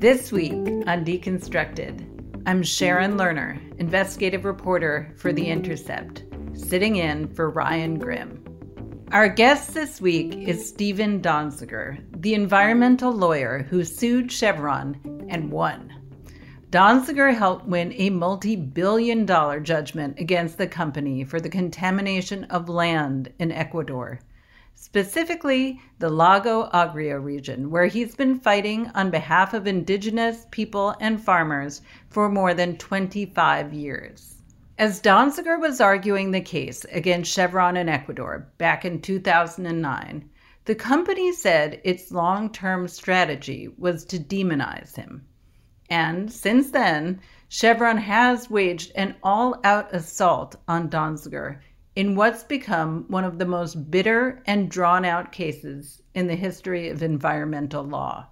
This week on Deconstructed, I'm Sharon Lerner, investigative reporter for The Intercept, sitting in for Ryan Grim. Our guest this week is Steven Donziger, the environmental lawyer who sued Chevron and won. Donziger helped win a multi billion dollar judgment against the company for the contamination of land in Ecuador specifically the Lago Agrio region, where he's been fighting on behalf of indigenous people and farmers for more than 25 years. As Donziger was arguing the case against Chevron in Ecuador back in 2009, the company said its long term strategy was to demonize him. And since then, Chevron has waged an all out assault on Donziger in what's become one of the most bitter and drawn out cases in the history of environmental law.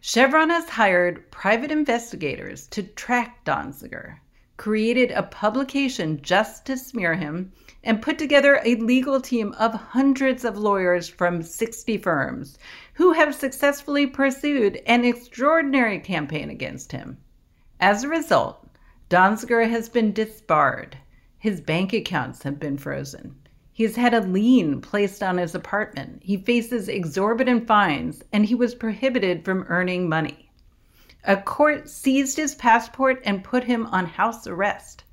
Chevron has hired private investigators to track Donziger, created a publication just to smear him, and put together a legal team of hundreds of lawyers from 60 firms who have successfully pursued an extraordinary campaign against him. As a result, Donziger has been disbarred his bank accounts have been frozen. He's had a lien placed on his apartment. He faces exorbitant fines, and he was prohibited from earning money. A court seized his passport and put him on house arrest.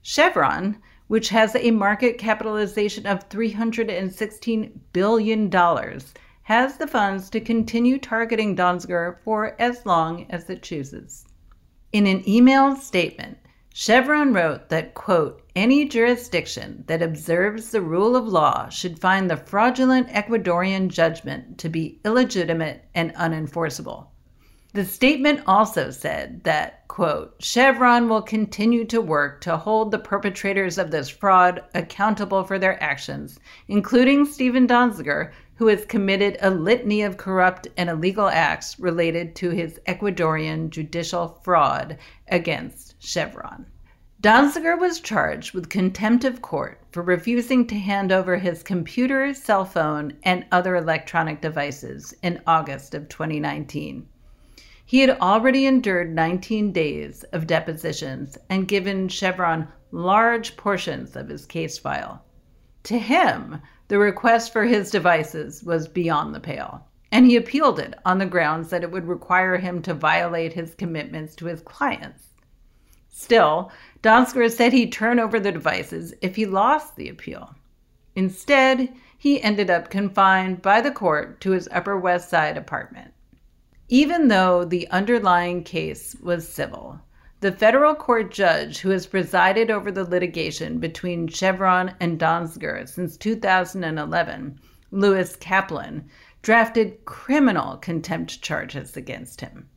Chevron, which has a market capitalization of $316 billion, has the funds to continue targeting Donziger for as long as it chooses. In an emailed statement, Chevron wrote that, quote, any jurisdiction that observes the rule of law should find the fraudulent Ecuadorian judgment to be illegitimate and unenforceable. The statement also said that, quote, Chevron will continue to work to hold the perpetrators of this fraud accountable for their actions, including Steven Donziger, who has committed a litany of corrupt and illegal acts related to his Ecuadorian judicial fraud against Chevron. Donziger was charged with contempt of court for refusing to hand over his computer, cell phone, and other electronic devices in August of 2019. He had already endured 19 days of depositions and given Chevron large portions of his case file. To him, the request for his devices was beyond the pale, and he appealed it on the grounds that it would require him to violate his commitments to his clients. Still, Donziger said he'd turn over the devices if he lost the appeal. Instead, he ended up confined by the court to his Upper West Side apartment. Even though the underlying case was civil, the federal court judge who has presided over the litigation between Chevron and Donziger since 2011, Lewis Kaplan, drafted criminal contempt charges against him.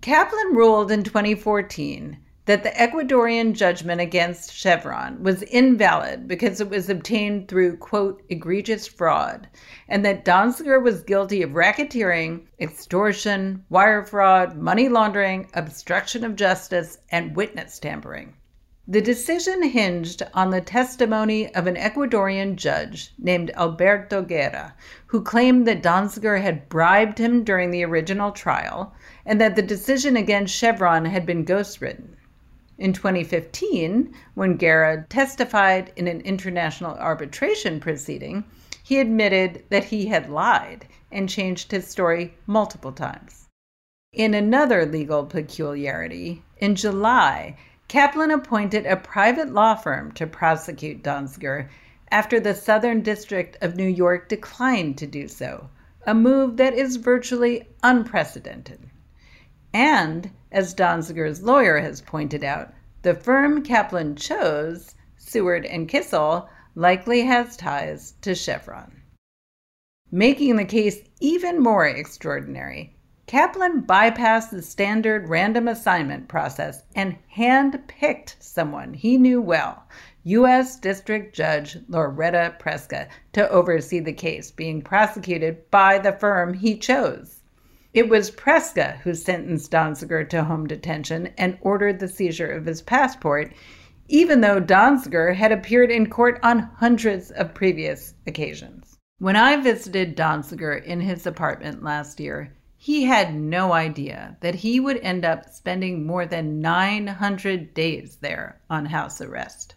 Kaplan ruled in 2014 that the Ecuadorian judgment against Chevron was invalid because it was obtained through, quote, egregious fraud, and that Donziger was guilty of racketeering, extortion, wire fraud, money laundering, obstruction of justice, and witness tampering. The decision hinged on the testimony of an Ecuadorian judge named Alberto Guerra, who claimed that Donziger had bribed him during the original trial and that the decision against Chevron had been ghostwritten. In 2015, when Guerra testified in an international arbitration proceeding, he admitted that he had lied and changed his story multiple times. In another legal peculiarity, in July, Kaplan appointed a private law firm to prosecute Donziger after the Southern District of New York declined to do so, a move that is virtually unprecedented. And, as Donziger's lawyer has pointed out, the firm Kaplan chose, Seward and Kissel, likely has ties to Chevron. Making the case even more extraordinary, Kaplan bypassed the standard random assignment process and hand-picked someone he knew well, U.S. District Judge Loretta Preska, to oversee the case being prosecuted by the firm he chose. It was Preska who sentenced Donziger to home detention and ordered the seizure of his passport, even though Donziger had appeared in court on hundreds of previous occasions. When I visited Donziger in his apartment last year, he had no idea that he would end up spending more than 900 days there on house arrest.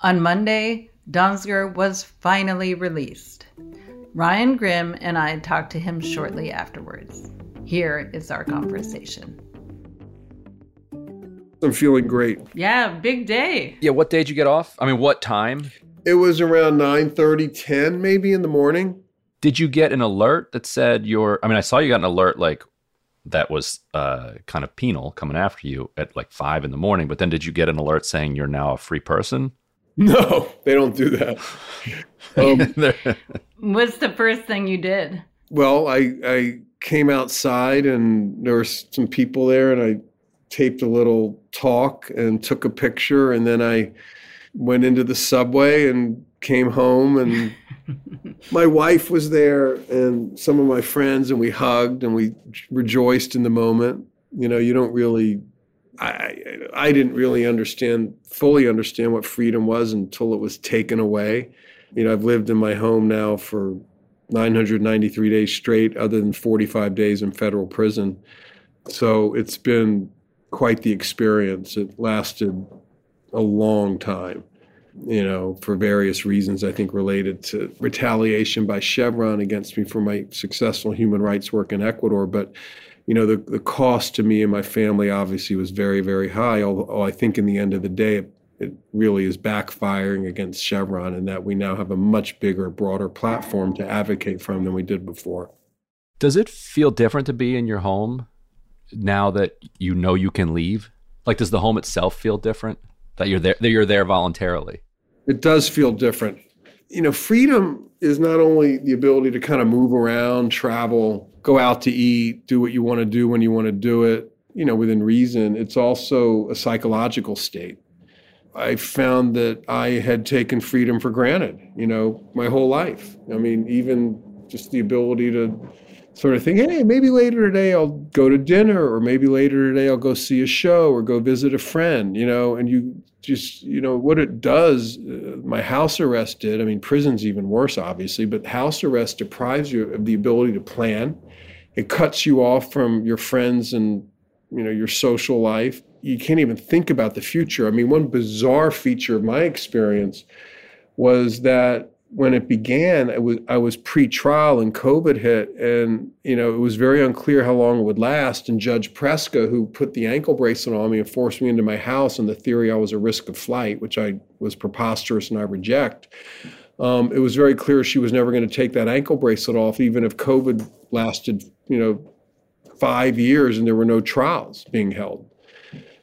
On Monday, Donziger was finally released. Ryan Grim and I talked to him shortly afterwards. Here is our conversation. I'm feeling great. Yeah, big day. Yeah, what day did you get off? I mean, what time? It was around 9 30, 10 maybe in the morning. Did you get an alert that said you're? I mean, I saw you got an alert like that was uh, kind of penal coming after you at like five in the morning. But then did you get an alert saying you're now a free person? No, they don't do that. Um, What's the first thing you did? Well, I I came outside and there were some people there, and I taped a little talk and took a picture, and then I went into the subway and came home and my wife was there and some of my friends and we hugged and we rejoiced in the moment you know you don't really i i didn't really understand fully understand what freedom was until it was taken away you know i've lived in my home now for 993 days straight other than 45 days in federal prison so it's been quite the experience it lasted a long time you know, for various reasons, I think related to retaliation by Chevron against me for my successful human rights work in Ecuador. But, you know, the, the cost to me and my family obviously was very, very high. Although I think in the end of the day, it, it really is backfiring against Chevron and that we now have a much bigger, broader platform to advocate from than we did before. Does it feel different to be in your home now that you know you can leave? Like, does the home itself feel different? That you're there, that you're there voluntarily it does feel different. You know, freedom is not only the ability to kind of move around, travel, go out to eat, do what you want to do when you want to do it, you know, within reason. It's also a psychological state. I found that I had taken freedom for granted, you know, my whole life. I mean, even just the ability to sort of think, hey, maybe later today I'll go to dinner, or maybe later today I'll go see a show or go visit a friend, you know, and you just, you know, what it does, uh, my house arrest did. I mean, prison's even worse, obviously, but house arrest deprives you of the ability to plan. It cuts you off from your friends and, you know, your social life. You can't even think about the future. I mean, one bizarre feature of my experience was that when it began, it was I was pre-trial and COVID hit, and you know it was very unclear how long it would last. And Judge Preska, who put the ankle bracelet on me and forced me into my house on the theory I was a risk of flight, which I was preposterous and I reject. Um, it was very clear she was never going to take that ankle bracelet off, even if COVID lasted, you know, five years and there were no trials being held.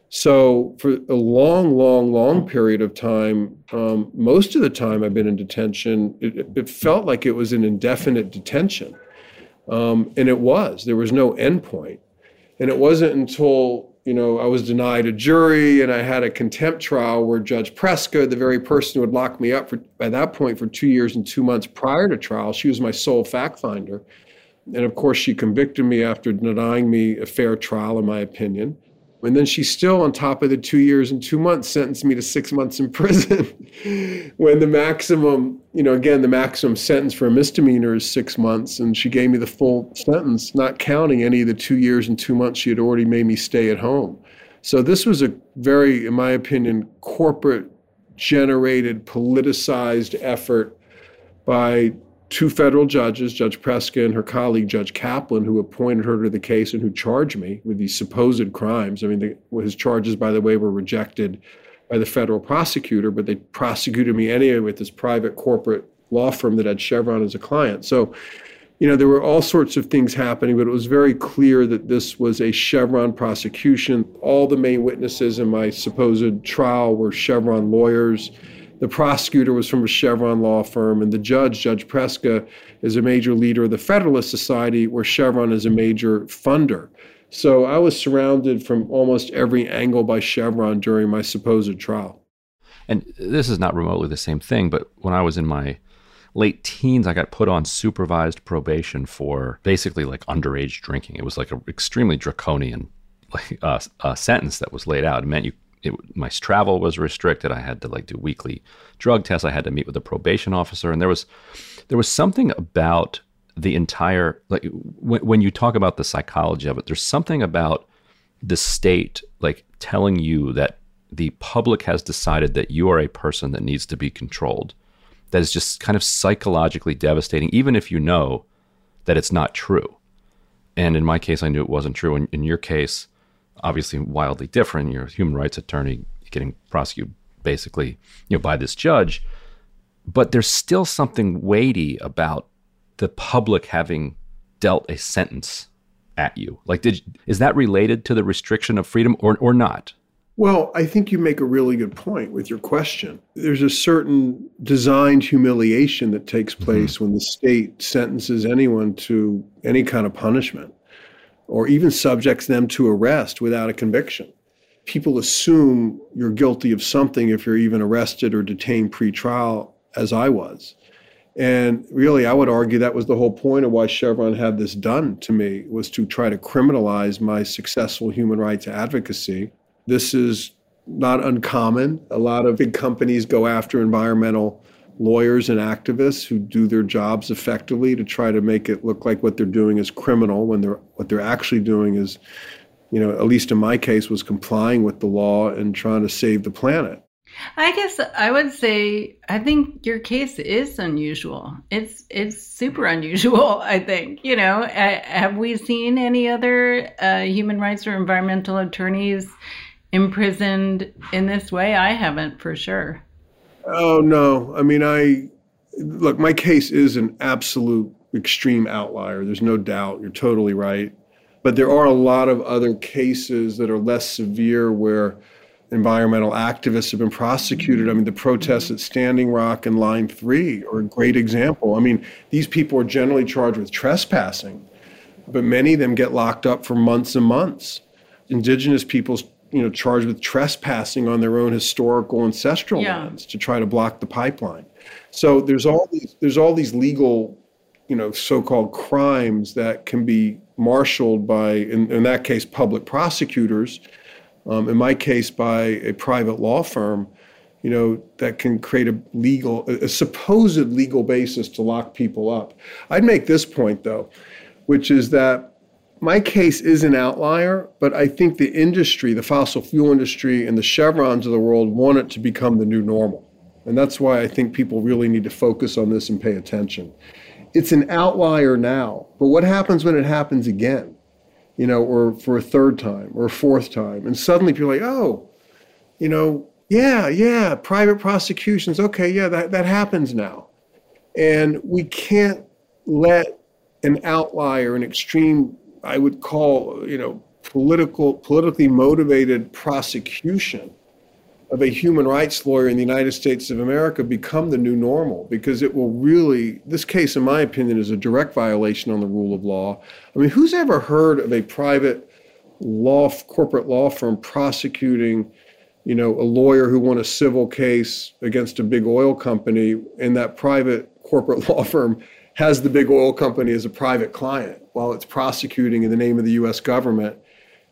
So for a long, long, long period of time, um, most of the time I've been in detention, it, it felt like it was an indefinite detention, um, and it was. There was no endpoint, and it wasn't until you know I was denied a jury and I had a contempt trial where Judge Preska, the very person who had locked me up for by that point for two years and two months prior to trial, she was my sole fact finder, and of course she convicted me after denying me a fair trial, in my opinion. And then she still, on top of the two years and two months, sentenced me to six months in prison. when the maximum, you know, again, the maximum sentence for a misdemeanor is six months. And she gave me the full sentence, not counting any of the two years and two months she had already made me stay at home. So this was a very, in my opinion, corporate generated, politicized effort by two federal judges, Judge Preska and her colleague, Judge Kaplan, who appointed her to the case and who charged me with these supposed crimes. I mean, the, his charges, by the way, were rejected by the federal prosecutor, but they prosecuted me anyway with this private corporate law firm that had Chevron as a client. So, you know, there were all sorts of things happening, but it was very clear that this was a Chevron prosecution. All the main witnesses in my supposed trial were Chevron lawyers The prosecutor was from a Chevron law firm, and the judge, Judge Preska, is a major leader of the Federalist Society, where Chevron is a major funder. So I was surrounded from almost every angle by Chevron during my supposed trial. And this is not remotely the same thing, but when I was in my late teens, I got put on supervised probation for basically like underage drinking. It was like an extremely draconian uh, uh, sentence that was laid out. It meant you, it, my travel was restricted. I had to like do weekly drug tests. I had to meet with a probation officer, and there was there was something about the entire like when, when you talk about the psychology of it. There's something about the state like telling you that the public has decided that you are a person that needs to be controlled that is just kind of psychologically devastating, even if you know that it's not true. And in my case, I knew it wasn't true. In, in your case, obviously wildly different. You're a human rights attorney getting prosecuted basically, you know, by this judge. But there's still something weighty about the public having dealt a sentence at you. Like, did is that related to the restriction of freedom or or not? Well, I think you make a really good point with your question. There's a certain designed humiliation that takes mm-hmm. place mm-hmm. when the state sentences anyone to any kind of punishment or even subjects them to arrest without a conviction. People assume you're guilty of something if you're even arrested or detained pre-trial, as I was. And really, I would argue that was the whole point of why Chevron had this done to me was to try to criminalize my successful human rights advocacy this is not uncommon. A lot of big companies go after environmental lawyers and activists who do their jobs effectively to try to make it look like what they're doing is criminal when they're what they're actually doing is you know at least in my case was complying with the law and trying to save the planet I guess I would say I think your case is unusual. It's it's super unusual. I think you know. Uh, have we seen any other uh, human rights or environmental attorneys imprisoned in this way? I haven't for sure. Oh, no. I mean, I look, my case is an absolute extreme outlier. There's no doubt. You're totally right. But there are a lot of other cases that are less severe where environmental activists have been prosecuted. I mean, the protests at Standing Rock and Line 3 are a great example. I mean, these people are generally charged with trespassing, but many of them get locked up for months and months. Indigenous peoples you know, charged with trespassing on their own historical ancestral yeah. lands to try to block the pipeline. So there's all these there's all these legal, you know, so-called crimes that can be marshaled by, in, in that case, public prosecutors. Um, in my case, by a private law firm, you know, that can create a legal, a supposed legal basis to lock people up. I'd make this point though, which is that my case is an outlier, but I think the industry, the fossil fuel industry, and the Chevrons of the world want it to become the new normal. And that's why I think people really need to focus on this and pay attention. It's an outlier now, but what happens when it happens again? You know, or for a third time or a fourth time? And suddenly people are like, oh, you know, yeah, yeah, private prosecutions. Okay, yeah, that, that happens now. And we can't let an outlier, an extreme I would call, you know, political, politically motivated prosecution of a human rights lawyer in the United States of America become the new normal because it will really, this case, in my opinion, is a direct violation on the rule of law. I mean, who's ever heard of a private law, corporate law firm prosecuting, you know, a lawyer who won a civil case against a big oil company and that private corporate law firm has the big oil company as a private client while it's prosecuting in the name of the US government,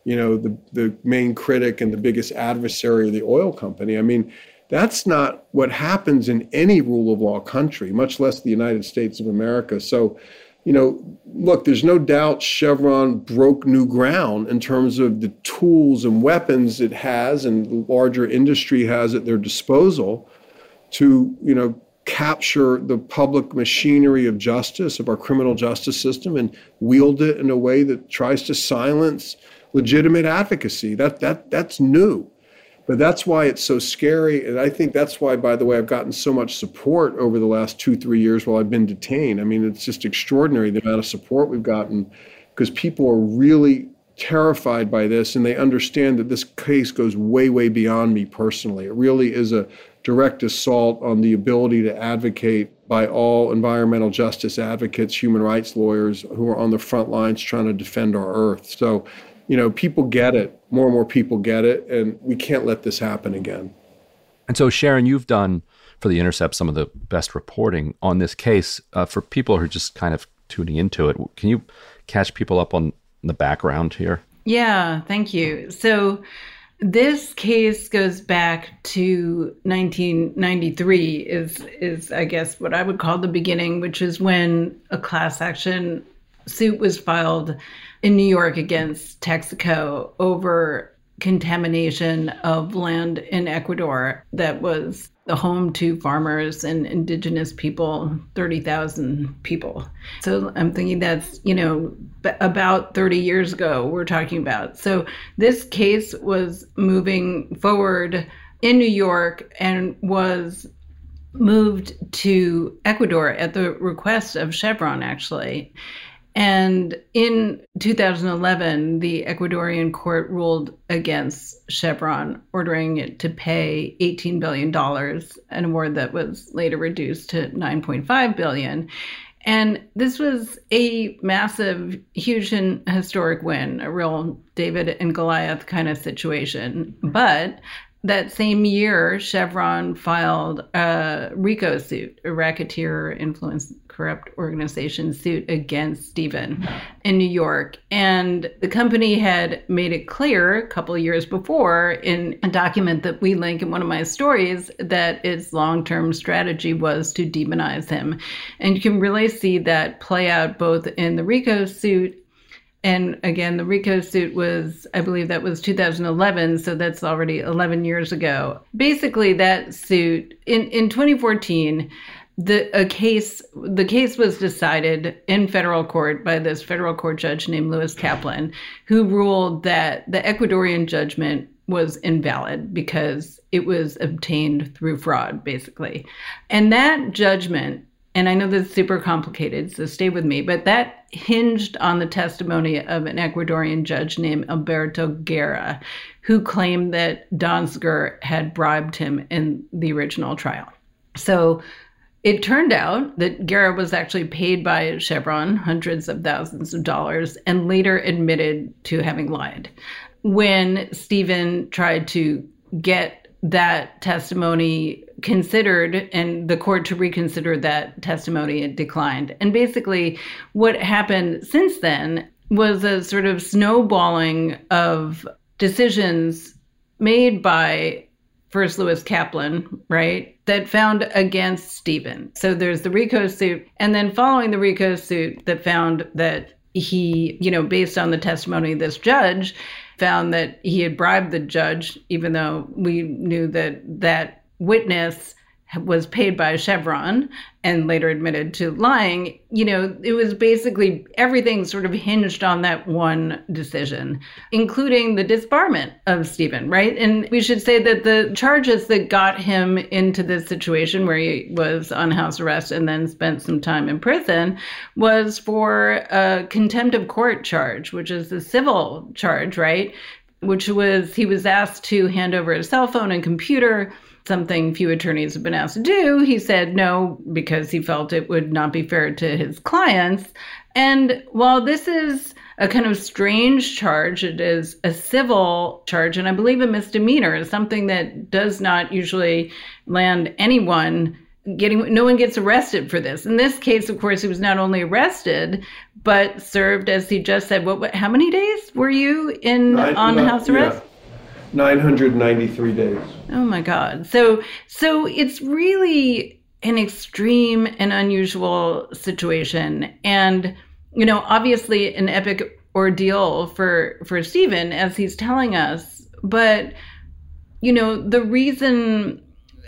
you know, the, the main critic and the biggest adversary of the oil company. I mean, that's not what happens in any rule of law country, much less the United States of America. So, you know, look, there's no doubt Chevron broke new ground in terms of the tools and weapons it has and the larger industry has at their disposal to, you know, capture the public machinery of justice, of our criminal justice system, and wield it in a way that tries to silence legitimate advocacy. That, that, that's new. But that's why it's so scary. And I think that's why, by the way, I've gotten so much support over the last two, three years while I've been detained. I mean, it's just extraordinary the amount of support we've gotten because people are really terrified by this and they understand that this case goes way, way beyond me personally. It really is a direct assault on the ability to advocate by all environmental justice advocates, human rights lawyers who are on the front lines trying to defend our earth. So, you know, people get it. More and more people get it, and we can't let this happen again. And so, Sharon, you've done for The Intercept some of the best reporting on this case. Uh, for people who are just kind of tuning into it, can you catch people up on the background here? Yeah, thank you. So, this case goes back to 1993 is is I guess what I would call the beginning, which is when a class action suit was filed in New York against Texaco over contamination of land in Ecuador that was the home to farmers and indigenous people, 30,000 people. So I'm thinking that's, you know, about 30 years ago we're talking about. So this case was moving forward in New York and was moved to Ecuador at the request of Chevron, actually. And in 2011, the Ecuadorian court ruled against Chevron, ordering it to pay $18 billion, an award that was later reduced to 9.5 billion. And this was a massive, huge and historic win, a real David and Goliath kind of situation. But that same year, Chevron filed a RICO suit, a racketeer influence corrupt organization suit against Steven in New York. And the company had made it clear a couple of years before in a document that we link in one of my stories that its long term strategy was to demonize him. And you can really see that play out both in the RICO suit and again, the RICO suit was, I believe that was 2011, so that's already 11 years ago. Basically, that suit in, in 2014, the a case the case was decided in federal court by this federal court judge named Lewis Kaplan, who ruled that the Ecuadorian judgment was invalid because it was obtained through fraud, basically. And that judgment, and I know this is super complicated, so stay with me, but that hinged on the testimony of an Ecuadorian judge named Alberto Guerra, who claimed that Donziger had bribed him in the original trial. So it turned out that Guerra was actually paid by Chevron hundreds of thousands of dollars and later admitted to having lied. When Steven tried to get that testimony considered and the court to reconsider that testimony, it declined. And basically, what happened since then was a sort of snowballing of decisions made by first Lewis Kaplan, right, that found against Steven. So there's the RICO suit, and then following the RICO suit that found that he, you know, based on the testimony of this judge, found that he had bribed the judge, even though we knew that that witness was paid by Chevron and later admitted to lying, you know, it was basically everything sort of hinged on that one decision, including the disbarment of Steven, right? And we should say that the charges that got him into this situation where he was on house arrest and then spent some time in prison was for a contempt of court charge, which is a civil charge, right? Which was he was asked to hand over his cell phone and computer something few attorneys have been asked to do. He said no because he felt it would not be fair to his clients. And while this is a kind of strange charge, it is a civil charge, and I believe a misdemeanor is something that does not usually land anyone getting no one gets arrested for this. In this case, of course, he was not only arrested but served, as he just said. What? what how many days were you in on house arrest? Yeah. 993 days. Oh my God. So, so it's really an extreme and unusual situation. And, you know, obviously an epic ordeal for, for Steven, as he's telling us. But, you know, the reason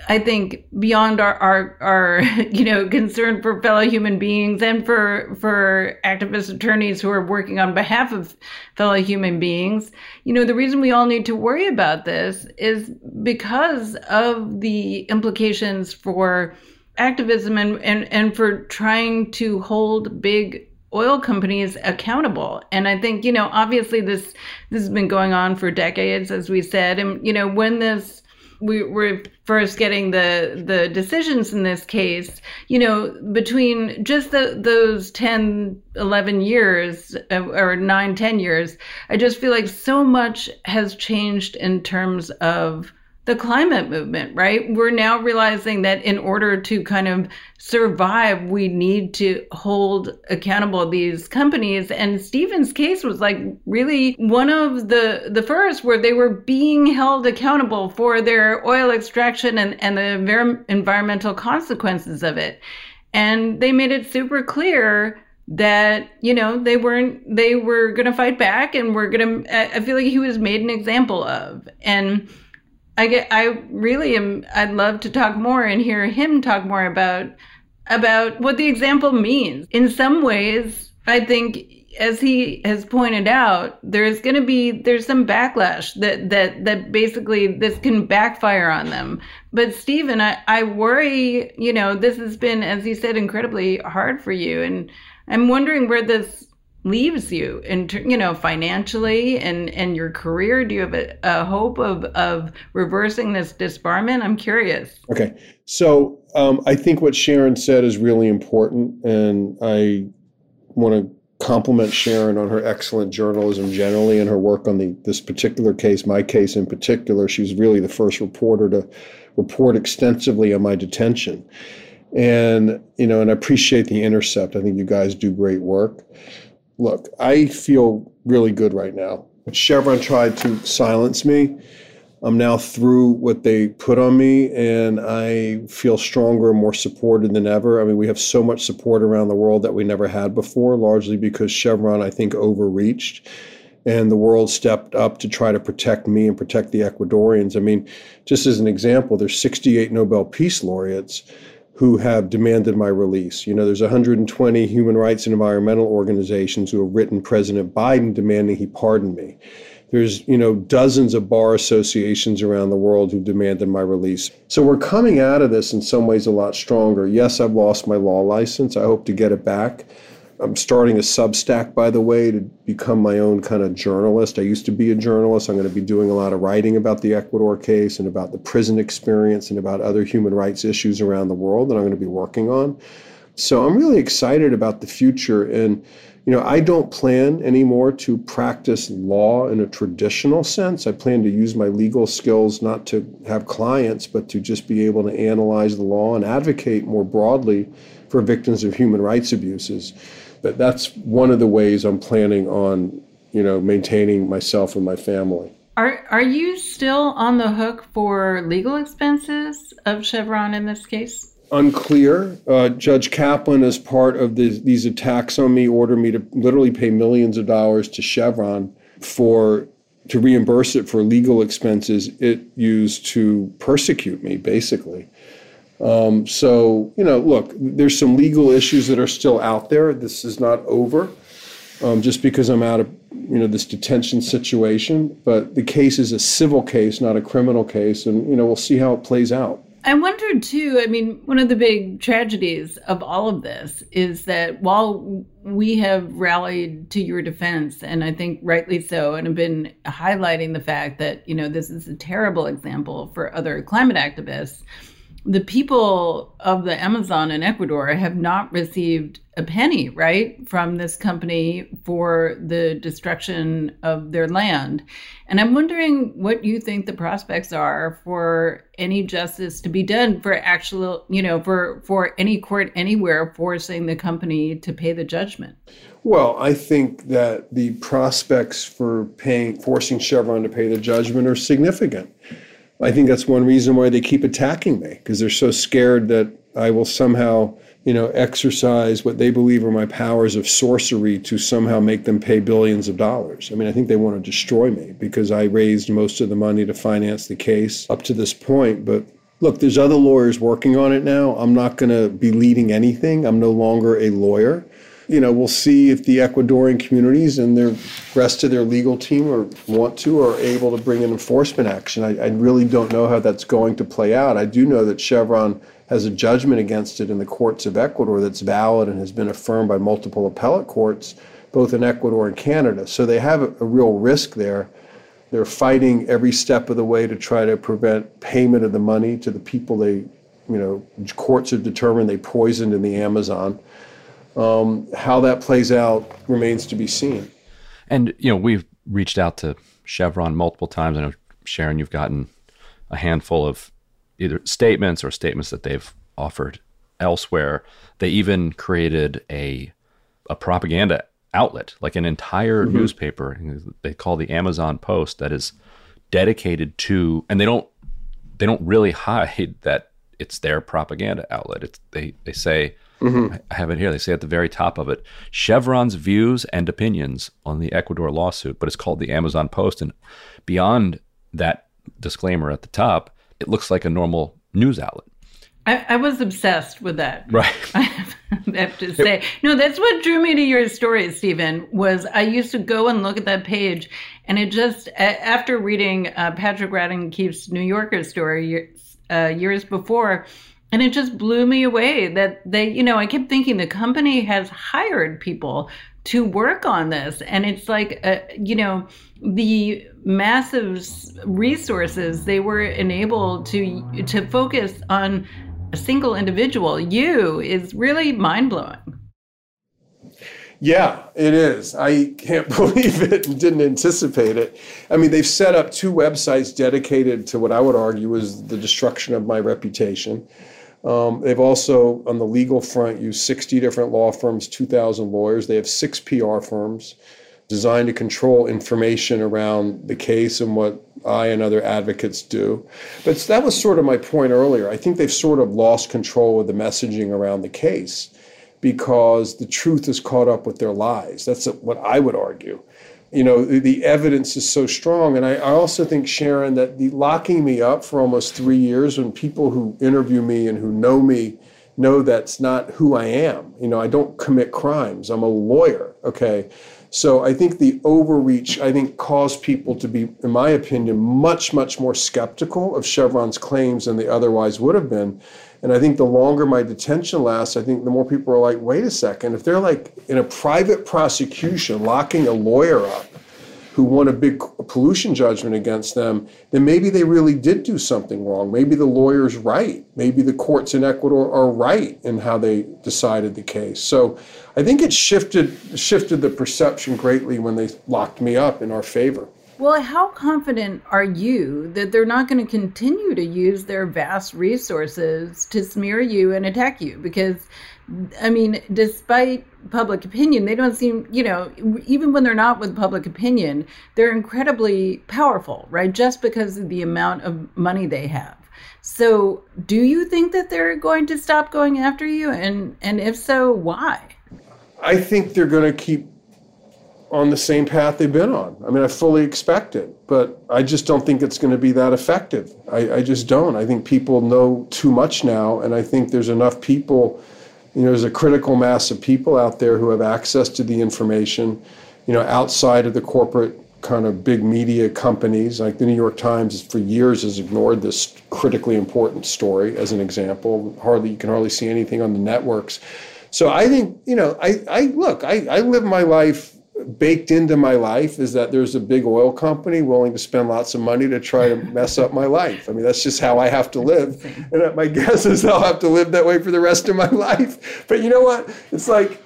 I think beyond our, our, our you know concern for fellow human beings and for for activist attorneys who are working on behalf of fellow human beings, you know the reason we all need to worry about this is because of the implications for activism and and, and for trying to hold big oil companies accountable. And I think, you know, obviously this this has been going on for decades, as we said. And, you know, when this we were first getting the the decisions in this case you know between just the, those 10 11 years uh, or 9 10 years i just feel like so much has changed in terms of the climate movement, right? We're now realizing that in order to kind of survive, we need to hold accountable these companies. And Steven's case was like really one of the the first where they were being held accountable for their oil extraction and, and the environmental consequences of it. And they made it super clear that you know they weren't they were going to fight back and we're going to i feel like he was made an example of and I get I really am I'd love to talk more and hear him talk more about about what the example means. In some ways, I think as he has pointed out, there's going to be there's some backlash that that that basically this can backfire on them. But Steven, I, I worry, you know, this has been, as you said, incredibly hard for you, and I'm wondering where this leaves you in you know financially and and your career? Do you have a, a hope of of reversing this disbarment? I'm curious. Okay. So um, i think what sharon said is really important and i want to compliment sharon on her excellent journalism generally and her work on the this particular case my case in particular. She was really the first reporter to report extensively on my detention. And you know and i appreciate the intercept. I think you guys do great work look, I feel really good right now. Chevron tried to silence me. I'm now through what they put on me, and I feel stronger and more supported than ever. I mean, we have so much support around the world that we never had before, largely because Chevron, I think, overreached and the world stepped up to try to protect me and protect the Ecuadorians. I mean, just as an example, there's 68 Nobel Peace Laureates who have demanded my release. You know, there's 120 human rights and environmental organizations who have written President Biden demanding he pardon me. There's, you know, dozens of bar associations around the world who demanded my release. So we're coming out of this in some ways a lot stronger. Yes, I've lost my law license. I hope to get it back. I'm starting a Substack, by the way, to become my own kind of journalist. I used to be a journalist. I'm going to be doing a lot of writing about the Ecuador case and about the prison experience and about other human rights issues around the world that I'm going to be working on. So I'm really excited about the future. And, you know, I don't plan anymore to practice law in a traditional sense. I plan to use my legal skills not to have clients, but to just be able to analyze the law and advocate more broadly for victims of human rights abuses. But that's one of the ways I'm planning on, you know, maintaining myself and my family. Are are you still on the hook for legal expenses of Chevron in this case? Unclear. Uh, Judge Kaplan, as part of the, these attacks on me, ordered me to literally pay millions of dollars to Chevron for to reimburse it for legal expenses it used to persecute me, basically. Um, so, you know, look, there's some legal issues that are still out there. This is not over um, just because I'm out of, you know, this detention situation. But the case is a civil case, not a criminal case. And, you know, we'll see how it plays out. I wondered too. I mean, one of the big tragedies of all of this is that while we have rallied to your defense, and I think rightly so, and have been highlighting the fact that, you know, this is a terrible example for other climate activists the people of the Amazon in Ecuador have not received a penny, right, from this company for the destruction of their land. And I'm wondering what you think the prospects are for any justice to be done for actual, you know, for for any court anywhere forcing the company to pay the judgment. Well, I think that the prospects for paying forcing Chevron to pay the judgment are significant. I think that's one reason why they keep attacking me because they're so scared that I will somehow, you know, exercise what they believe are my powers of sorcery to somehow make them pay billions of dollars. I mean, I think they want to destroy me because I raised most of the money to finance the case up to this point. But look, there's other lawyers working on it now. I'm not going to be leading anything. I'm no longer a lawyer. You know, we'll see if the Ecuadorian communities and the rest of their legal team or want to or are able to bring an enforcement action. I, I really don't know how that's going to play out. I do know that Chevron has a judgment against it in the courts of Ecuador that's valid and has been affirmed by multiple appellate courts, both in Ecuador and Canada. So they have a, a real risk there. They're fighting every step of the way to try to prevent payment of the money to the people they, you know, courts have determined they poisoned in the Amazon. Um, how that plays out remains to be seen. And you know, we've reached out to Chevron multiple times. I know Sharon, you've gotten a handful of either statements or statements that they've offered elsewhere. They even created a a propaganda outlet, like an entire mm-hmm. newspaper. They call the Amazon Post that is dedicated to, and they don't they don't really hide that it's their propaganda outlet. It's they they say Mm-hmm. I have it here. They say at the very top of it Chevron's views and opinions on the Ecuador lawsuit, but it's called the Amazon Post. And beyond that disclaimer at the top, it looks like a normal news outlet. I, I was obsessed with that. Right. I have to say. No, that's what drew me to your story, Steven, was I used to go and look at that page and it just, after reading uh, Patrick Radden Keefe's New Yorker story uh, years before, and it just blew me away that they, you know, I kept thinking the company has hired people to work on this. And it's like, uh, you know, the massive resources they were enabled to to focus on a single individual, you, is really mind blowing. Yeah, it is. I can't believe it and didn't anticipate it. I mean, they've set up two websites dedicated to what I would argue is the destruction of my reputation. Um, they've also, on the legal front, used 60 different law firms, 2,000 lawyers. They have six PR firms designed to control information around the case and what I and other advocates do. But that was sort of my point earlier. I think they've sort of lost control of the messaging around the case because the truth is caught up with their lies. That's what I would argue you know, the, the, evidence is so strong. And I, I, also think, Sharon, that the locking me up for almost three years when people who interview me and who know me know that's not who I am. You know, I don't commit crimes. I'm a lawyer. Okay. So I think the overreach, I think, caused people to be, in my opinion, much, much more skeptical of Chevron's claims than they otherwise would have been. And I think the longer my detention lasts, I think the more people are like, wait a second, if they're like in a private prosecution locking a lawyer up who won a big pollution judgment against them, then maybe they really did do something wrong. Maybe the lawyer's right. Maybe the courts in Ecuador are right in how they decided the case. So I think it shifted shifted the perception greatly when they locked me up in our favor. Well, how confident are you that they're not going to continue to use their vast resources to smear you and attack you? Because, I mean, despite public opinion, they don't seem, you know, even when they're not with public opinion, they're incredibly powerful, right? Just because of the amount of money they have. So, do you think that they're going to stop going after you? And, and if so, why? I think they're going to keep on the same path they've been on. I mean, I fully expect it, but I just don't think it's going to be that effective. I, I, just don't. I think people know too much now, and I think there's enough people, you know, there's a critical mass of people out there who have access to the information, you know, outside of the corporate kind of big media companies. Like the New York Times for years has ignored this critically important story as an example. Hardly, you can hardly see anything on the networks. So I think, you know, I, I look, I, I live my life baked into my life is that there's a big oil company willing to spend lots of money to try to mess up my life. I mean, that's just how I have to live. And my guess is I'll have to live that way for the rest of my life. But you know what? It's like,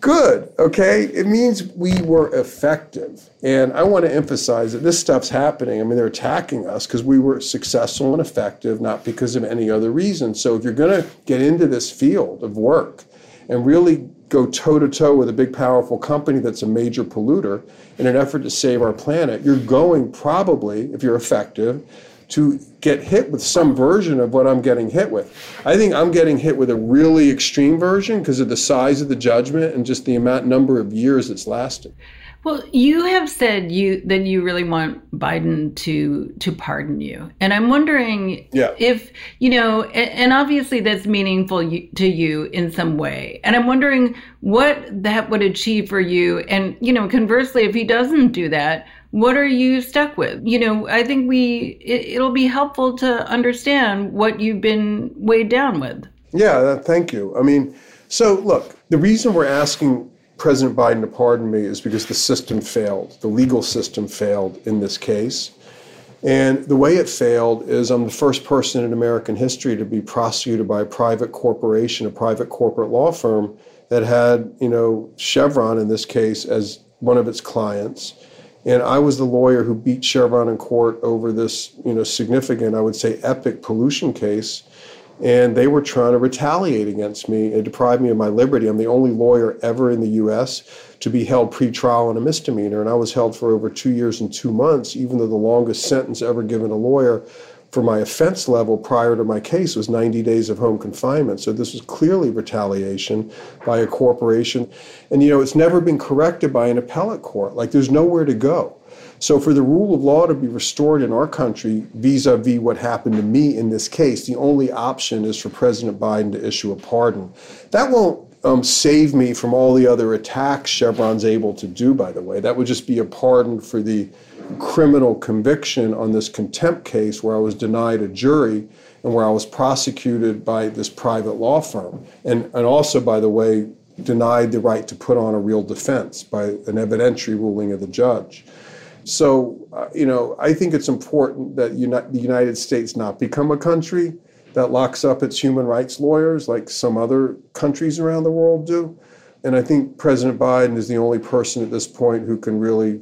good, okay? It means we were effective. And I want to emphasize that this stuff's happening. I mean, they're attacking us because we were successful and effective, not because of any other reason. So if you're going to get into this field of work and really go toe to toe with a big, powerful company that's a major polluter in an effort to save our planet, you're going probably, if you're effective, to get hit with some version of what I'm getting hit with. I think I'm getting hit with a really extreme version because of the size of the judgment and just the amount number of years it's lasted. Well, you have said you that you really want Biden to to pardon you, and I'm wondering Yeah. if you know, a- and obviously that's meaningful to you in some way, and I'm wondering what that would achieve for you, and you know, conversely, if he doesn't do that, what are you stuck with? You know, I think we it, it'll be helpful to understand what you've been weighed down with. Yeah, thank you. I mean, so look, the reason we're asking President Biden to pardon me is because the system failed. The legal system failed in this case. And the way it failed is I'm the first person in American history to be prosecuted by a private corporation, a private corporate law firm that had, you know, Chevron in this case as one of its clients. And I was the lawyer who beat Chevron in court over this, you know, significant, I would say epic pollution case and they were trying to retaliate against me and deprive me of my liberty. I'm the only lawyer ever in the U.S. to be held pretrial on a misdemeanor, and I was held for over two years and two months, even though the longest sentence ever given a lawyer for my offense level prior to my case was 90 days of home confinement. So this was clearly retaliation by a corporation. And you know, it's never been corrected by an appellate court. Like there's nowhere to go. So, for the rule of law to be restored in our country vis a vis what happened to me in this case, the only option is for President Biden to issue a pardon. That won't um, save me from all the other attacks Chevron's able to do, by the way. That would just be a pardon for the criminal conviction on this contempt case where I was denied a jury and where I was prosecuted by this private law firm. And, and also, by the way, denied the right to put on a real defense by an evidentiary ruling of the judge. So, uh, you know, I think it's important that uni- the United States not become a country that locks up its human rights lawyers like some other countries around the world do. And I think President Biden is the only person at this point who can really,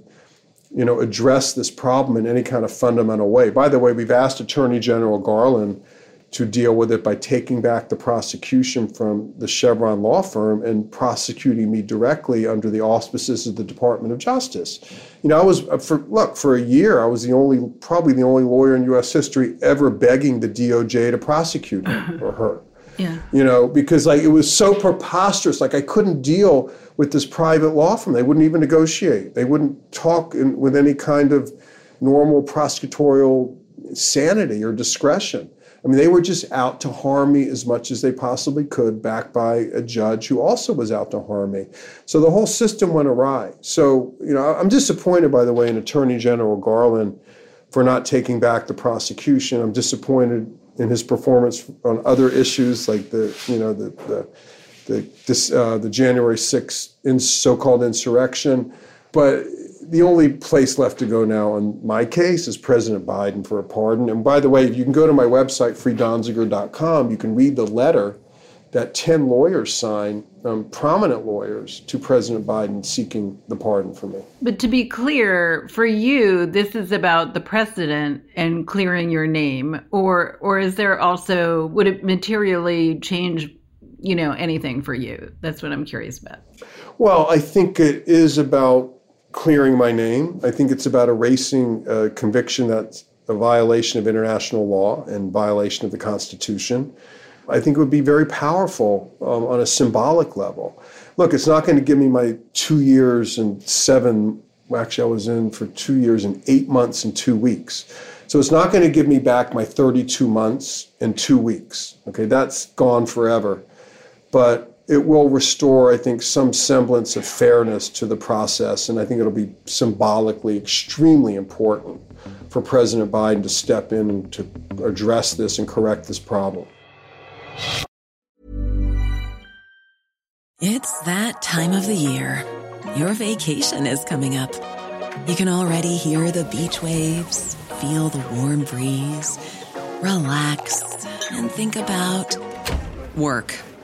you know, address this problem in any kind of fundamental way. By the way, we've asked Attorney General Garland to deal with it by taking back the prosecution from the Chevron law firm and prosecuting me directly under the auspices of the Department of Justice. You know, I was uh, for look for a year. I was the only, probably the only lawyer in U.S. history ever begging the DOJ to prosecute him or her. Yeah. You know, because like it was so preposterous. Like I couldn't deal with this private law firm. They wouldn't even negotiate. They wouldn't talk in, with any kind of normal prosecutorial sanity or discretion. I mean, they were just out to harm me as much as they possibly could, backed by a judge who also was out to harm me. So the whole system went awry. So, you know, I'm disappointed, by the way, in Attorney General Garland for not taking back the prosecution. I'm disappointed in his performance on other issues like the, you know, the, the, the, this, uh, the January 6th in so-called insurrection. But the only place left to go now in my case is President Biden for a pardon. And by the way, if you can go to my website, freedonziger.com. You can read the letter that 10 lawyers signed, um, prominent lawyers, to President Biden seeking the pardon for me. But to be clear, for you, this is about the precedent and clearing your name, or or is there also would it materially change, you know, anything for you? That's what I'm curious about. Well, I think it is about clearing my name. I think it's about erasing a conviction that's a violation of international law and violation of the Constitution. I think it would be very powerful um, on a symbolic level. Look, it's not going to give me my two years and seven, actually, I was in for two years and eight months and two weeks. So it's not going to give me back my 32 months and two weeks. Okay, that's gone forever. But it will restore, I think, some semblance of fairness to the process. And I think it'll be symbolically extremely important for President Biden to step in to address this and correct this problem. It's that time of the year. Your vacation is coming up. You can already hear the beach waves, feel the warm breeze, relax, and think about work.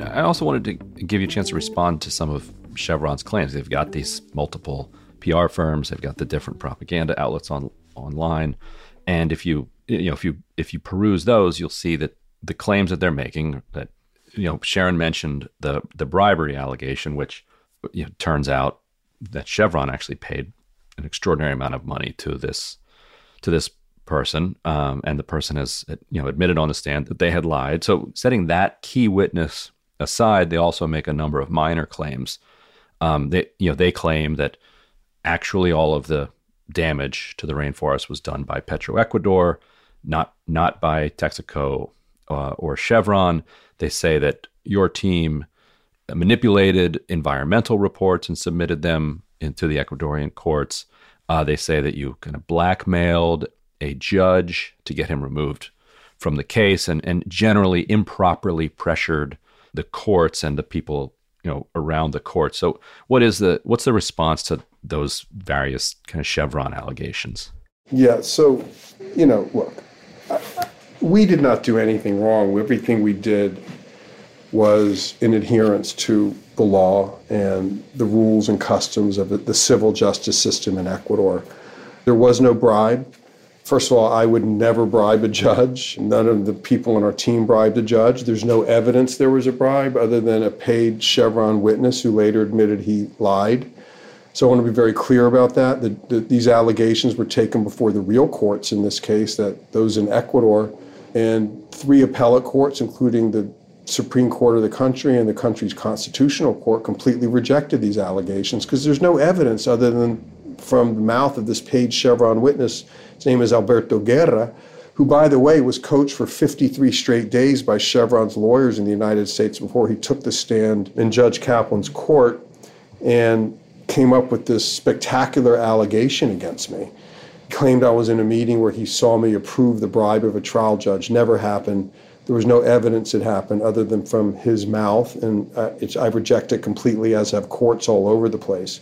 And I also wanted to give you a chance to respond to some of Chevron's claims. They've got these multiple PR firms, they've got the different propaganda outlets on online, and if you you know if you if you peruse those, you'll see that the claims that they're making that you know Sharon mentioned the the bribery allegation, which you know, turns out that Chevron actually paid an extraordinary amount of money to this to this person, um, and the person has you know admitted on the stand that they had lied. So setting that key witness aside, they also make a number of minor claims. Um, they you know they claim that actually all of the damage to the rainforest was done by Petroecuador, not not by Texaco uh, or Chevron. They say that your team manipulated environmental reports and submitted them into the Ecuadorian courts. Uh, they say that you kind of blackmailed a judge to get him removed from the case and, and generally improperly pressured the courts and the people you know around the court. So what is the what's the response to those various kind of Chevron allegations? Yeah, so you know, look, we did not do anything wrong. Everything we did was in adherence to the law and the rules and customs of the civil justice system in Ecuador. There was no bribe. First of all, I would never bribe a judge. None of the people on our team bribed a judge. There's no evidence there was a bribe other than a paid Chevron witness who later admitted he lied. So I want to be very clear about that. That the, these allegations were taken before the real courts in this case, that those in Ecuador, and three appellate courts, including the Supreme Court of the country and the country's constitutional court, completely rejected these allegations because there's no evidence other than from the mouth of this paid Chevron witness. His name is Alberto Guerra, who, by the way, was coached for 53 straight days by Chevron's lawyers in the United States before he took the stand in Judge Kaplan's court and came up with this spectacular allegation against me. He claimed I was in a meeting where he saw me approve the bribe of a trial judge. Never happened. There was no evidence it happened other than from his mouth, and uh, I reject it completely, as have courts all over the place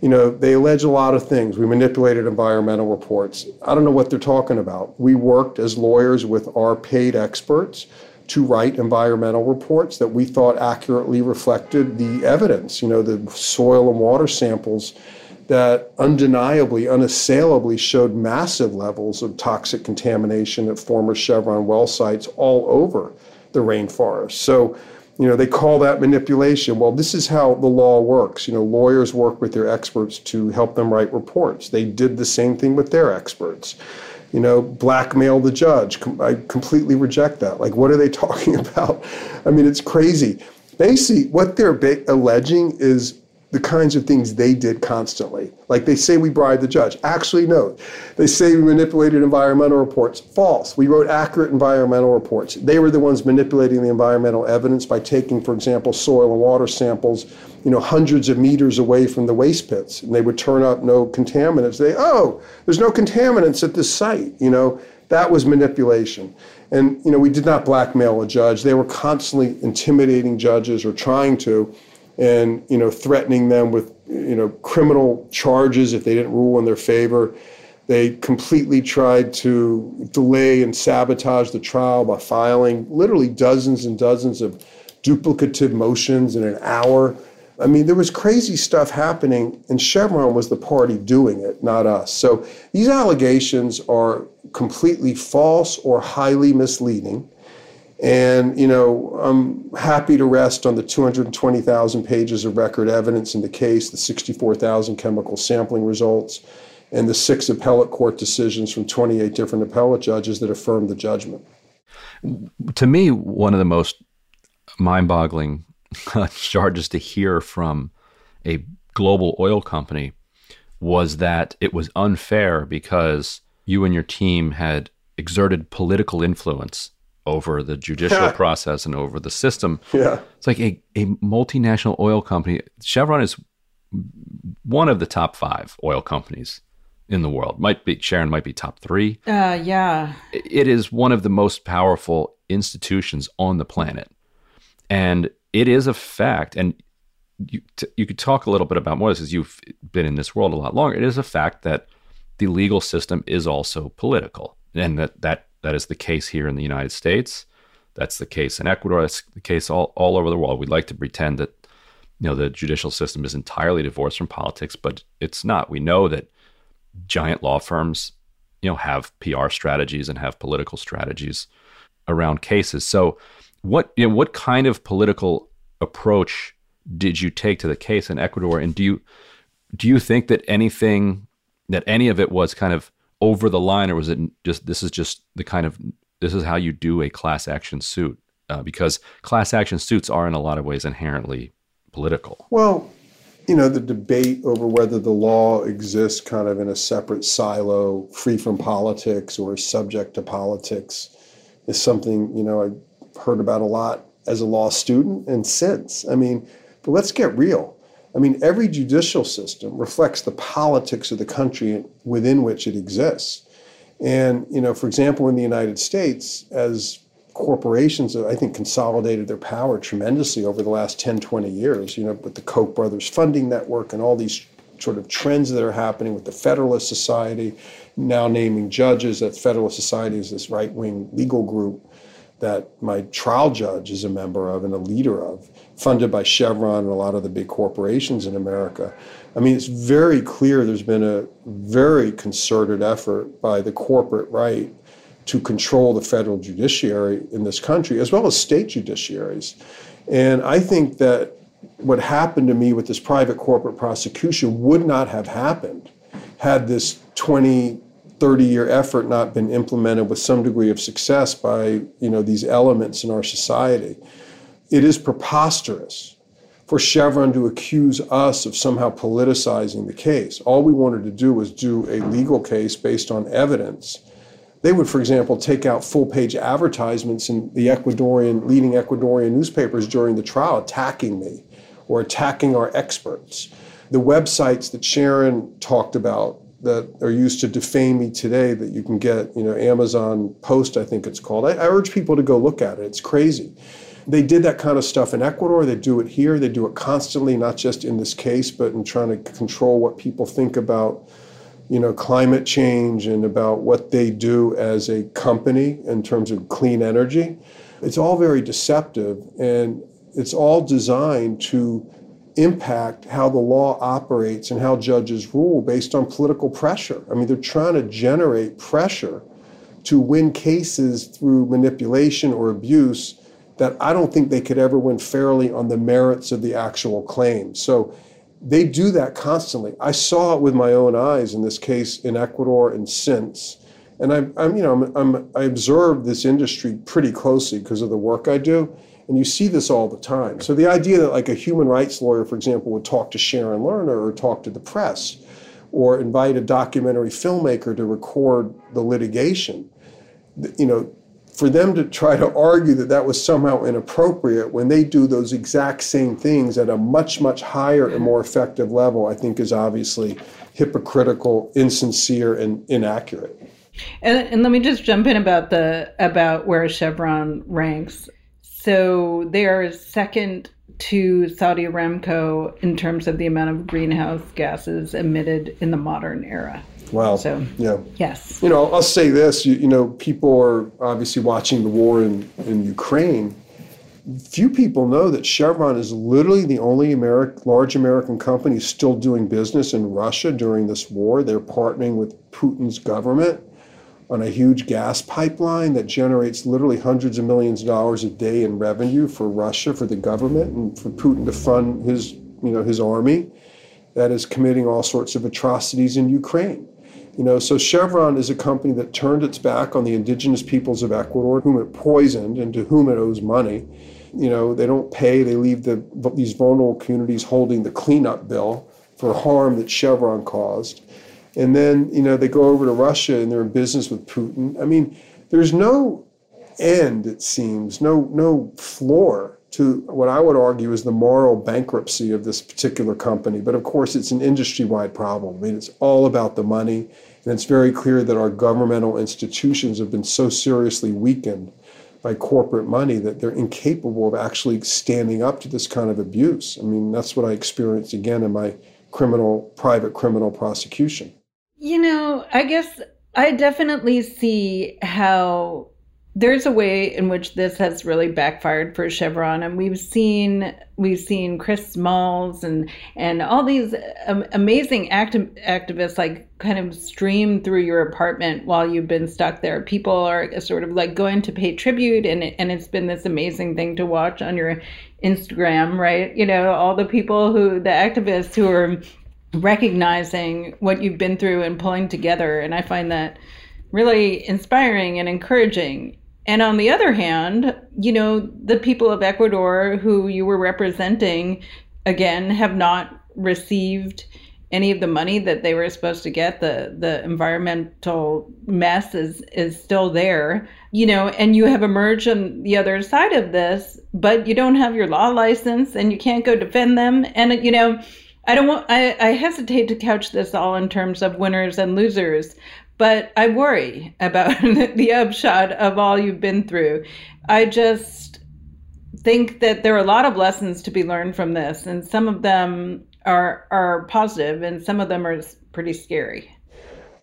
you know, they allege a lot of things. We manipulated environmental reports. I don't know what they're talking about. We worked as lawyers with our paid experts to write environmental reports that we thought accurately reflected the evidence, you know, the soil and water samples that undeniably, unassailably showed massive levels of toxic contamination at former Chevron well sites all over the rainforest. So you know, they call that manipulation. Well, this is how the law works. You know, lawyers work with their experts to help them write reports. They did the same thing with their experts. You know, blackmail the judge. I completely reject that. Like, what are they talking about? I mean, it's crazy. Basically, what they're alleging is the kinds of things they did constantly. Like they say we bribed the judge. Actually, no. They say we manipulated environmental reports. False. We wrote accurate environmental reports. They were the ones manipulating the environmental evidence by taking, for example, soil and water samples, you know, hundreds of meters away from the waste pits. And they would turn up no contaminants. They, oh, there's no contaminants at this site. You know, that was manipulation. And, you know, we did not blackmail a judge. They were constantly intimidating judges or trying to and you know threatening them with you know criminal charges if they didn't rule in their favor. They completely tried to delay and sabotage the trial by filing literally dozens and dozens of duplicative motions in an hour. I mean, there was crazy stuff happening, and Chevron was the party doing it, not us. So these allegations are completely false or highly misleading. And, you know, I'm happy to rest on the 220,000 pages of record evidence in the case, the 64,000 chemical sampling results, and the six appellate court decisions from 28 different appellate judges that affirmed the judgment. To me, one of the most mind boggling charges to hear from a global oil company was that it was unfair because you and your team had exerted political influence over the judicial process and over the system. Yeah. It's like a, a multinational oil company. Chevron is one of the top five oil companies in the world. Might be Sharon might be top three. Uh, yeah. It is one of the most powerful institutions on the planet, and it is a fact. And you t- you could talk a little bit about more this, as you've been in this world a lot longer. It is a fact that the legal system is also political, and that that that is the case here in the United States. That's the case in Ecuador. That's the case all, all over the world. We'd like to pretend that you know the judicial system is entirely divorced from politics, but it's not. We know that giant law firms, you know, have PR strategies and have political strategies around cases. So, what you know, what kind of political approach did you take to the case in Ecuador, and do you do you think that anything that any of it was kind of over the line, or was it just this is just the kind of this is how you do a class action suit? Uh, because class action suits are in a lot of ways inherently political. Well, you know, the debate over whether the law exists kind of in a separate silo, free from politics or subject to politics, is something, you know, I've heard about a lot as a law student and since. I mean, but let's get real. I mean, every judicial system reflects the politics of the country within which it exists. And, you know, for example, in the United States, as corporations I think, consolidated their power tremendously over the last 10, 20 years, you know, with the Koch brothers funding network and all these sort of trends that are happening with the Federalist Society, now naming judges. That Federalist Society is this right wing legal group that my trial judge is a member of and a leader of, funded by Chevron and a lot of the big corporations in America. I mean, it's very clear there's been a very concerted effort by the corporate right to control the federal judiciary in this country, as well as state judiciaries. And I think that what happened to me with this private corporate prosecution would not have happened had this 20, 30 year effort not been implemented with some degree of success by you know, these elements in our society. It is preposterous for Chevron to accuse us of somehow politicizing the case. All we wanted to do was do a legal case based on evidence they would, for example, take out full page advertisements in the Ecuadorian, leading Ecuadorian newspapers during the trial, attacking me or attacking our experts. The websites that Sharon talked about that are used to defame me today that you can get, you know, Amazon Post, I think it's called. I, I urge people to go look at it. It's crazy. They did that kind of stuff in Ecuador. They do it here. They do it constantly, not just in this case, but in trying to control what people think about you know, climate change and about what they do as a company in terms of clean energy. It's all very deceptive and it's all designed to impact how the law operates and how judges rule based on political pressure. I mean, they're trying to generate pressure to win cases through manipulation or abuse that I don't think they could ever win fairly on the merits of the actual claim. So they do that constantly. I saw it with my own eyes in this case in Ecuador and since. And I, am you know, I'm, I'm, I observe this industry pretty closely because of the work I do. And you see this all the time. So the idea that like a human rights lawyer, for example, would talk to Sharon Lerner or talk to the press or invite a documentary filmmaker to record the litigation, you know, for them to try to argue that that was somehow inappropriate when they do those exact same things at a much, much higher and more effective level, I think is obviously hypocritical, insincere, and inaccurate. And, and let me just jump in about the about where Chevron ranks. So they are second to Saudi Aramco in terms of the amount of greenhouse gases emitted in the modern era. Wow. So, yeah. Yes. You know, I'll say this you, you know, people are obviously watching the war in, in Ukraine. Few people know that Chevron is literally the only Ameri- large American company still doing business in Russia during this war. They're partnering with Putin's government on a huge gas pipeline that generates literally hundreds of millions of dollars a day in revenue for Russia, for the government, and for Putin to fund his, you know, his army that is committing all sorts of atrocities in Ukraine. You know, so Chevron is a company that turned its back on the indigenous peoples of Ecuador, whom it poisoned and to whom it owes money. You know, they don't pay. They leave the, these vulnerable communities holding the cleanup bill for harm that Chevron caused. And then, you know, they go over to Russia and they're in business with Putin. I mean, there's no end, it seems, no, no floor to what I would argue is the moral bankruptcy of this particular company. But of course, it's an industry wide problem. I mean, it's all about the money. And it's very clear that our governmental institutions have been so seriously weakened by corporate money that they're incapable of actually standing up to this kind of abuse. I mean, that's what I experienced again in my criminal, private criminal prosecution. You know, I guess I definitely see how there's a way in which this has really backfired for Chevron, and we've seen we've seen Chris Smalls and and all these um, amazing acti- activists like kind of stream through your apartment while you've been stuck there. People are sort of like going to pay tribute, and and it's been this amazing thing to watch on your Instagram, right? You know, all the people who the activists who are recognizing what you've been through and pulling together, and I find that really inspiring and encouraging and on the other hand, you know, the people of Ecuador who you were representing, again, have not received any of the money that they were supposed to get. The the environmental mess is is still there, you know, and you have emerged on the other side of this, but you don't have your law license and you can't go defend them. And you know, I don't want I, I hesitate to couch this all in terms of winners and losers, but I worry about the upshot of all you've been through. I just think that there are a lot of lessons to be learned from this, and some of them are are positive, and some of them are pretty scary.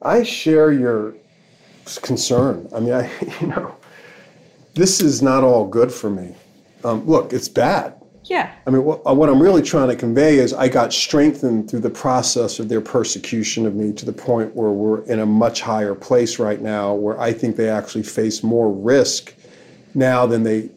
I share your concern. I mean, I you know, this is not all good for me. Um, look, it's bad. Yeah. I mean, what, uh, what, I'm really trying to convey is I got strengthened through the process of their persecution of me to the point where we're in a much higher place right now, where I think they actually face more risk now than they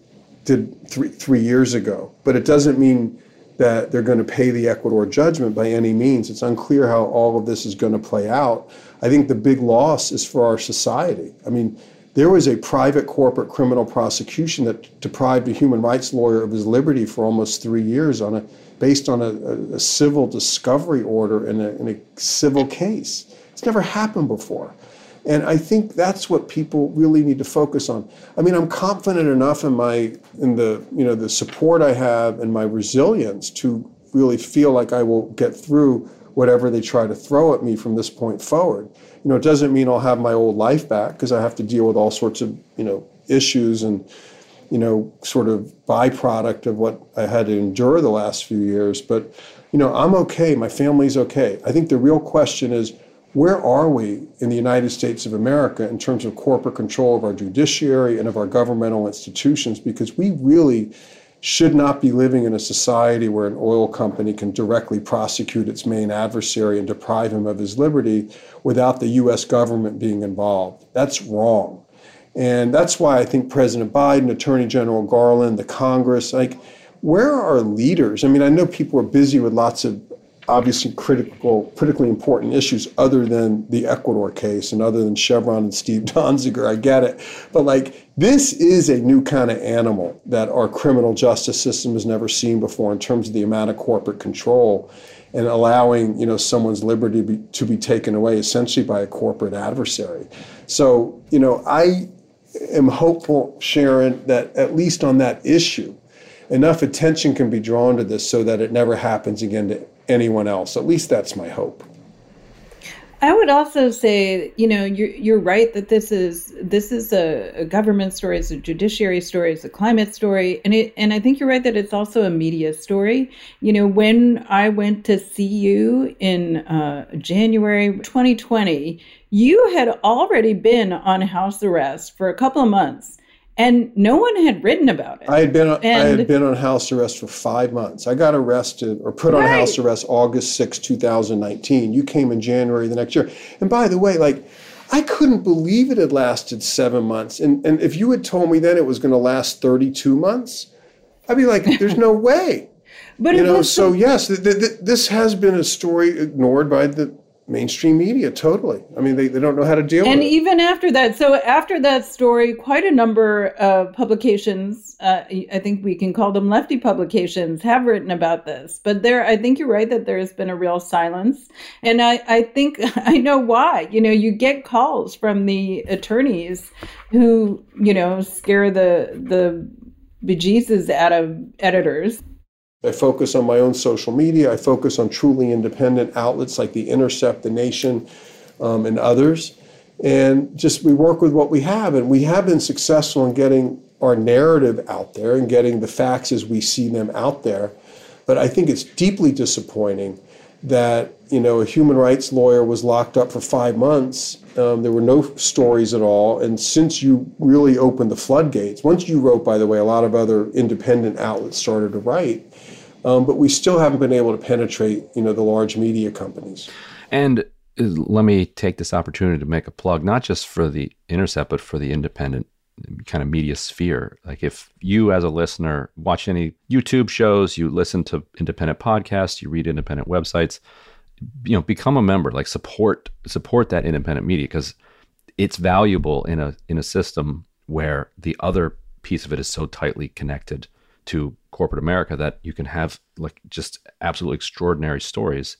did three, three years ago. But it doesn't mean that they're going to pay the Ecuador judgment by any means. It's unclear how all of this is going to play out. I think the big loss is for our society. I mean, there was a private corporate criminal prosecution that deprived a human rights lawyer of his liberty for almost three years on a based on a, a, a civil discovery order in a, in a civil case. It's never happened before. And I think that's what people really need to focus on. I mean, I'm confident enough in my in the you know the support I have and my resilience to really feel like I will get through whatever they try to throw at me from this point forward. You know, it doesn't mean I'll have my old life back because I have to deal with all sorts of, you know, issues and, you know, sort of byproduct of what I had to endure the last few years. But, you know, I'm okay. My family's okay. I think the real question is where are we in the United States of America in terms of corporate control of our judiciary and of our governmental institutions? Because we really should not be living in a society where an oil company can directly prosecute its main adversary and deprive him of his liberty without the US government being involved. That's wrong. And that's why I think President Biden, Attorney General Garland, the Congress, like, where are leaders? I mean, I know people are busy with lots of obviously critical, critically important issues other than the Ecuador case and other than Chevron and Steve Donziger. I get it. But like, this is a new kind of animal that our criminal justice system has never seen before in terms of the amount of corporate control and allowing, you know, someone's liberty to be, to be taken away essentially by a corporate adversary. So, you know, I am hopeful, Sharon, that at least on that issue, enough attention can be drawn to this so that it never happens again to anyone else. At least that's my hope. I would also say, you know, you're you're right that this is this is a, a, government story, it's a judiciary story, it's a climate story, and it and I think you're right that it's also a media story. You know, when I went to see you in uh, January 2020, you had already been on house arrest for a couple of months and no one had written about it. I had been on, I had been on house arrest for five months. I got arrested or put on house arrest August 6, 2019. You came in January the next year. And by the way, like I couldn't believe it had lasted seven months. And and if you had told me then it was going to last 32 months, I'd be like, there's no way. but you know, so yes, th- th- this has been a story ignored by the mainstream media totally. I mean they, they don't know how to deal and with it. And even after that so after that story quite a number of publications uh, i think we can call them lefty publications have written about this. But there i think you're right that there has been a real silence. And i i think i know why. You know you get calls from the attorneys who you know scare the the bejesus out of editors I focus on my own social media. I focus on truly independent outlets like The Intercept, The Nation, um, and others. And just we work with what we have. And we have been successful in getting our narrative out there and getting the facts as we see them out there. But I think it's deeply disappointing that you know a human rights lawyer was locked up for five months. Um, there were no stories at all, and since you really opened the floodgates, once you wrote, by the way, a lot of other independent outlets started to write. Um, but we still haven't been able to penetrate, you know, the large media companies. And uh, let me take this opportunity to make a plug, not just for the Intercept, but for the independent kind of media sphere. Like if you as a listener watch any YouTube shows, you listen to independent podcasts, you read independent websites, you know, become a member, like support support that independent media because it's valuable in a in a system where the other piece of it is so tightly connected to corporate America that you can have like just absolutely extraordinary stories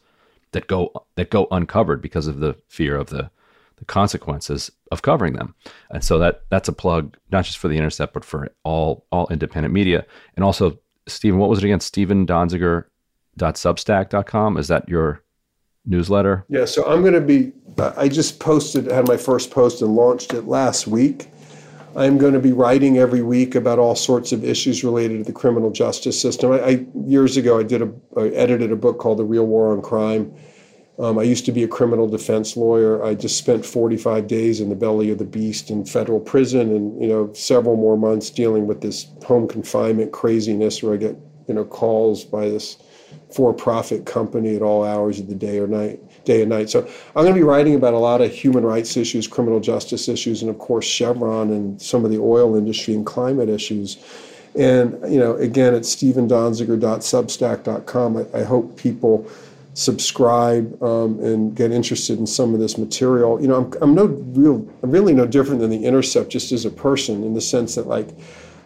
that go that go uncovered because of the fear of the the consequences of covering them. And so that that's a plug not just for the Intercept but for all all independent media. And also Steven, what was it again? Steven Donziger.substack.com. Is that your newsletter? Yeah, so I'm going to be I just posted had my first post and launched it last week. I'm going to be writing every week about all sorts of issues related to the criminal justice system. I, I years ago I did a I edited a book called The Real War on Crime. Um, I used to be a criminal defense lawyer. I just spent 45 days in the belly of the beast in federal prison, and you know several more months dealing with this home confinement craziness, where I get you know calls by this for-profit company at all hours of the day or night day and night. So I'm going to be writing about a lot of human rights issues, criminal justice issues, and of course Chevron and some of the oil industry and climate issues. And you know, again, it's stevendonziger.substack.com. I, I hope people subscribe um, and get interested in some of this material. You know, I'm, I'm no real, I'm really no different than the Intercept, just as a person, in the sense that like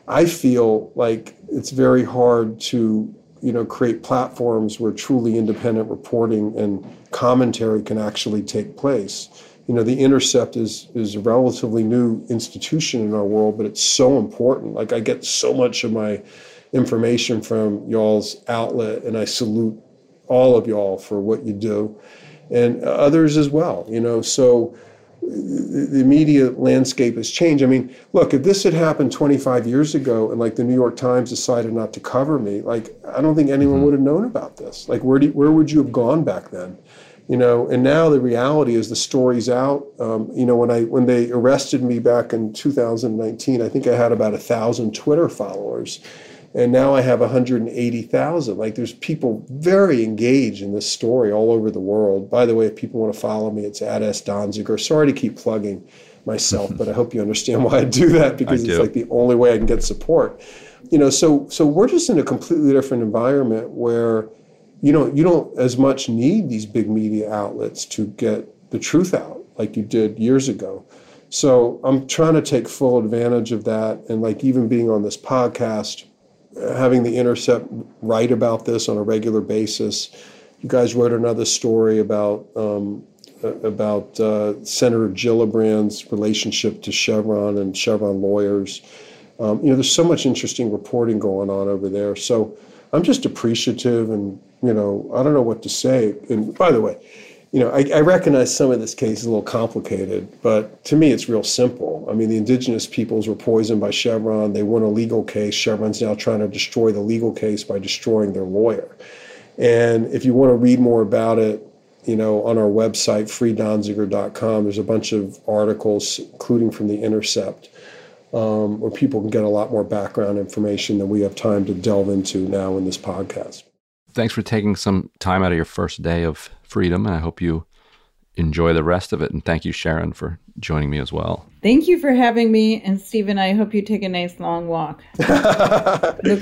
I feel like it's very hard to you know create platforms where truly independent reporting and commentary can actually take place. You know, the Intercept is is a relatively new institution in our world, but it's so important. Like I get so much of my information from y'all's outlet, and I salute all of y'all for what you do, and others as well. You know, so the media landscape has changed. I mean, look, if this had happened 25 years ago and like the New York Times decided not to cover me, like I don't think anyone mm-hmm. would have known about this. Like where do, where would you have gone back then? You know, and now the reality is the story's out. Um, you know, when I when they arrested me back in 2019, I think I had about a thousand Twitter followers and now I have 180,000. Like there's people very engaged in this story all over the world. By the way, if people want to follow me, it's at S Donziger. Sorry to keep plugging myself, but I hope you understand why I do that because it's like the only way I can get support. You know, so so we're just in a completely different environment where you know you don't as much need these big media outlets to get the truth out like you did years ago. So I'm trying to take full advantage of that and like even being on this podcast having the Intercept write about this on a regular basis. You guys wrote another story about um, about uh, Senator Gillibrand's relationship to Chevron and Chevron lawyers. Um, you know, there's so much interesting reporting going on over there. So I'm just appreciative, and you know, I don't know what to say. And by the way, you know, I, I, recognize some of this case is a little complicated, but to me, it's real simple. I mean, the indigenous peoples were poisoned by Chevron. They won a legal case. Chevron's now trying to destroy the legal case by destroying their lawyer. And if you want to read more about it, you know, on our website, freedonziger.com, there's a bunch of articles, including from The Intercept, um, where people can get a lot more background information than we have time to delve into now in this podcast. Thanks for taking some time out of your first day of freedom. And I hope you enjoy the rest of it. And thank you, Sharon, for joining me as well. Thank you for having me. And Steven, I hope you take a nice long walk. Look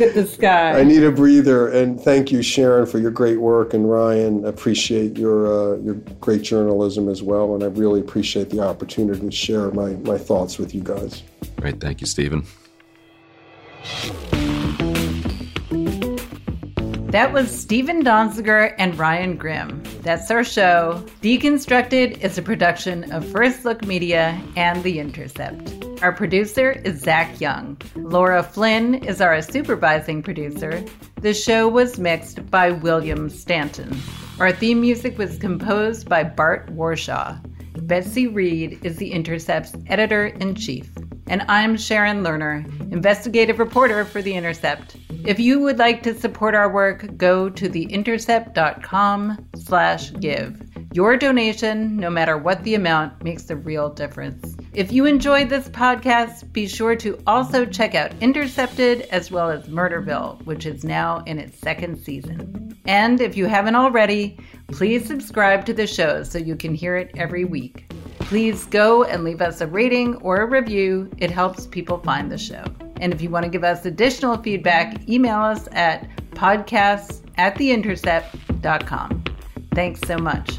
at the sky. I need a breather. And thank you, Sharon, for your great work. And Ryan, appreciate your, uh, your great journalism as well. And I really appreciate the opportunity to share my, my thoughts with you guys. Great. Thank you, Steven. That was Steven Donziger and Ryan Grim. That's our show. Deconstructed is a production of First Look Media and The Intercept. Our producer is Zach Young. Laura Flynn is our supervising producer. The show was mixed by William Stanton. Our theme music was composed by Bart Warshaw. Betsy Reed is The Intercept's editor in chief. And I'm Sharon Lerner, investigative reporter for The Intercept. If you would like to support our work, go to theintercept.com slash give. Your donation, no matter what the amount, makes a real difference. If you enjoyed this podcast, be sure to also check out Intercepted as well as Murderville, which is now in its second season. And if you haven't already, please subscribe to the show so you can hear it every week. Please go and leave us a rating or a review. It helps people find the show. And if you want to give us additional feedback, email us at podcasts at theintercept.com. Thanks so much.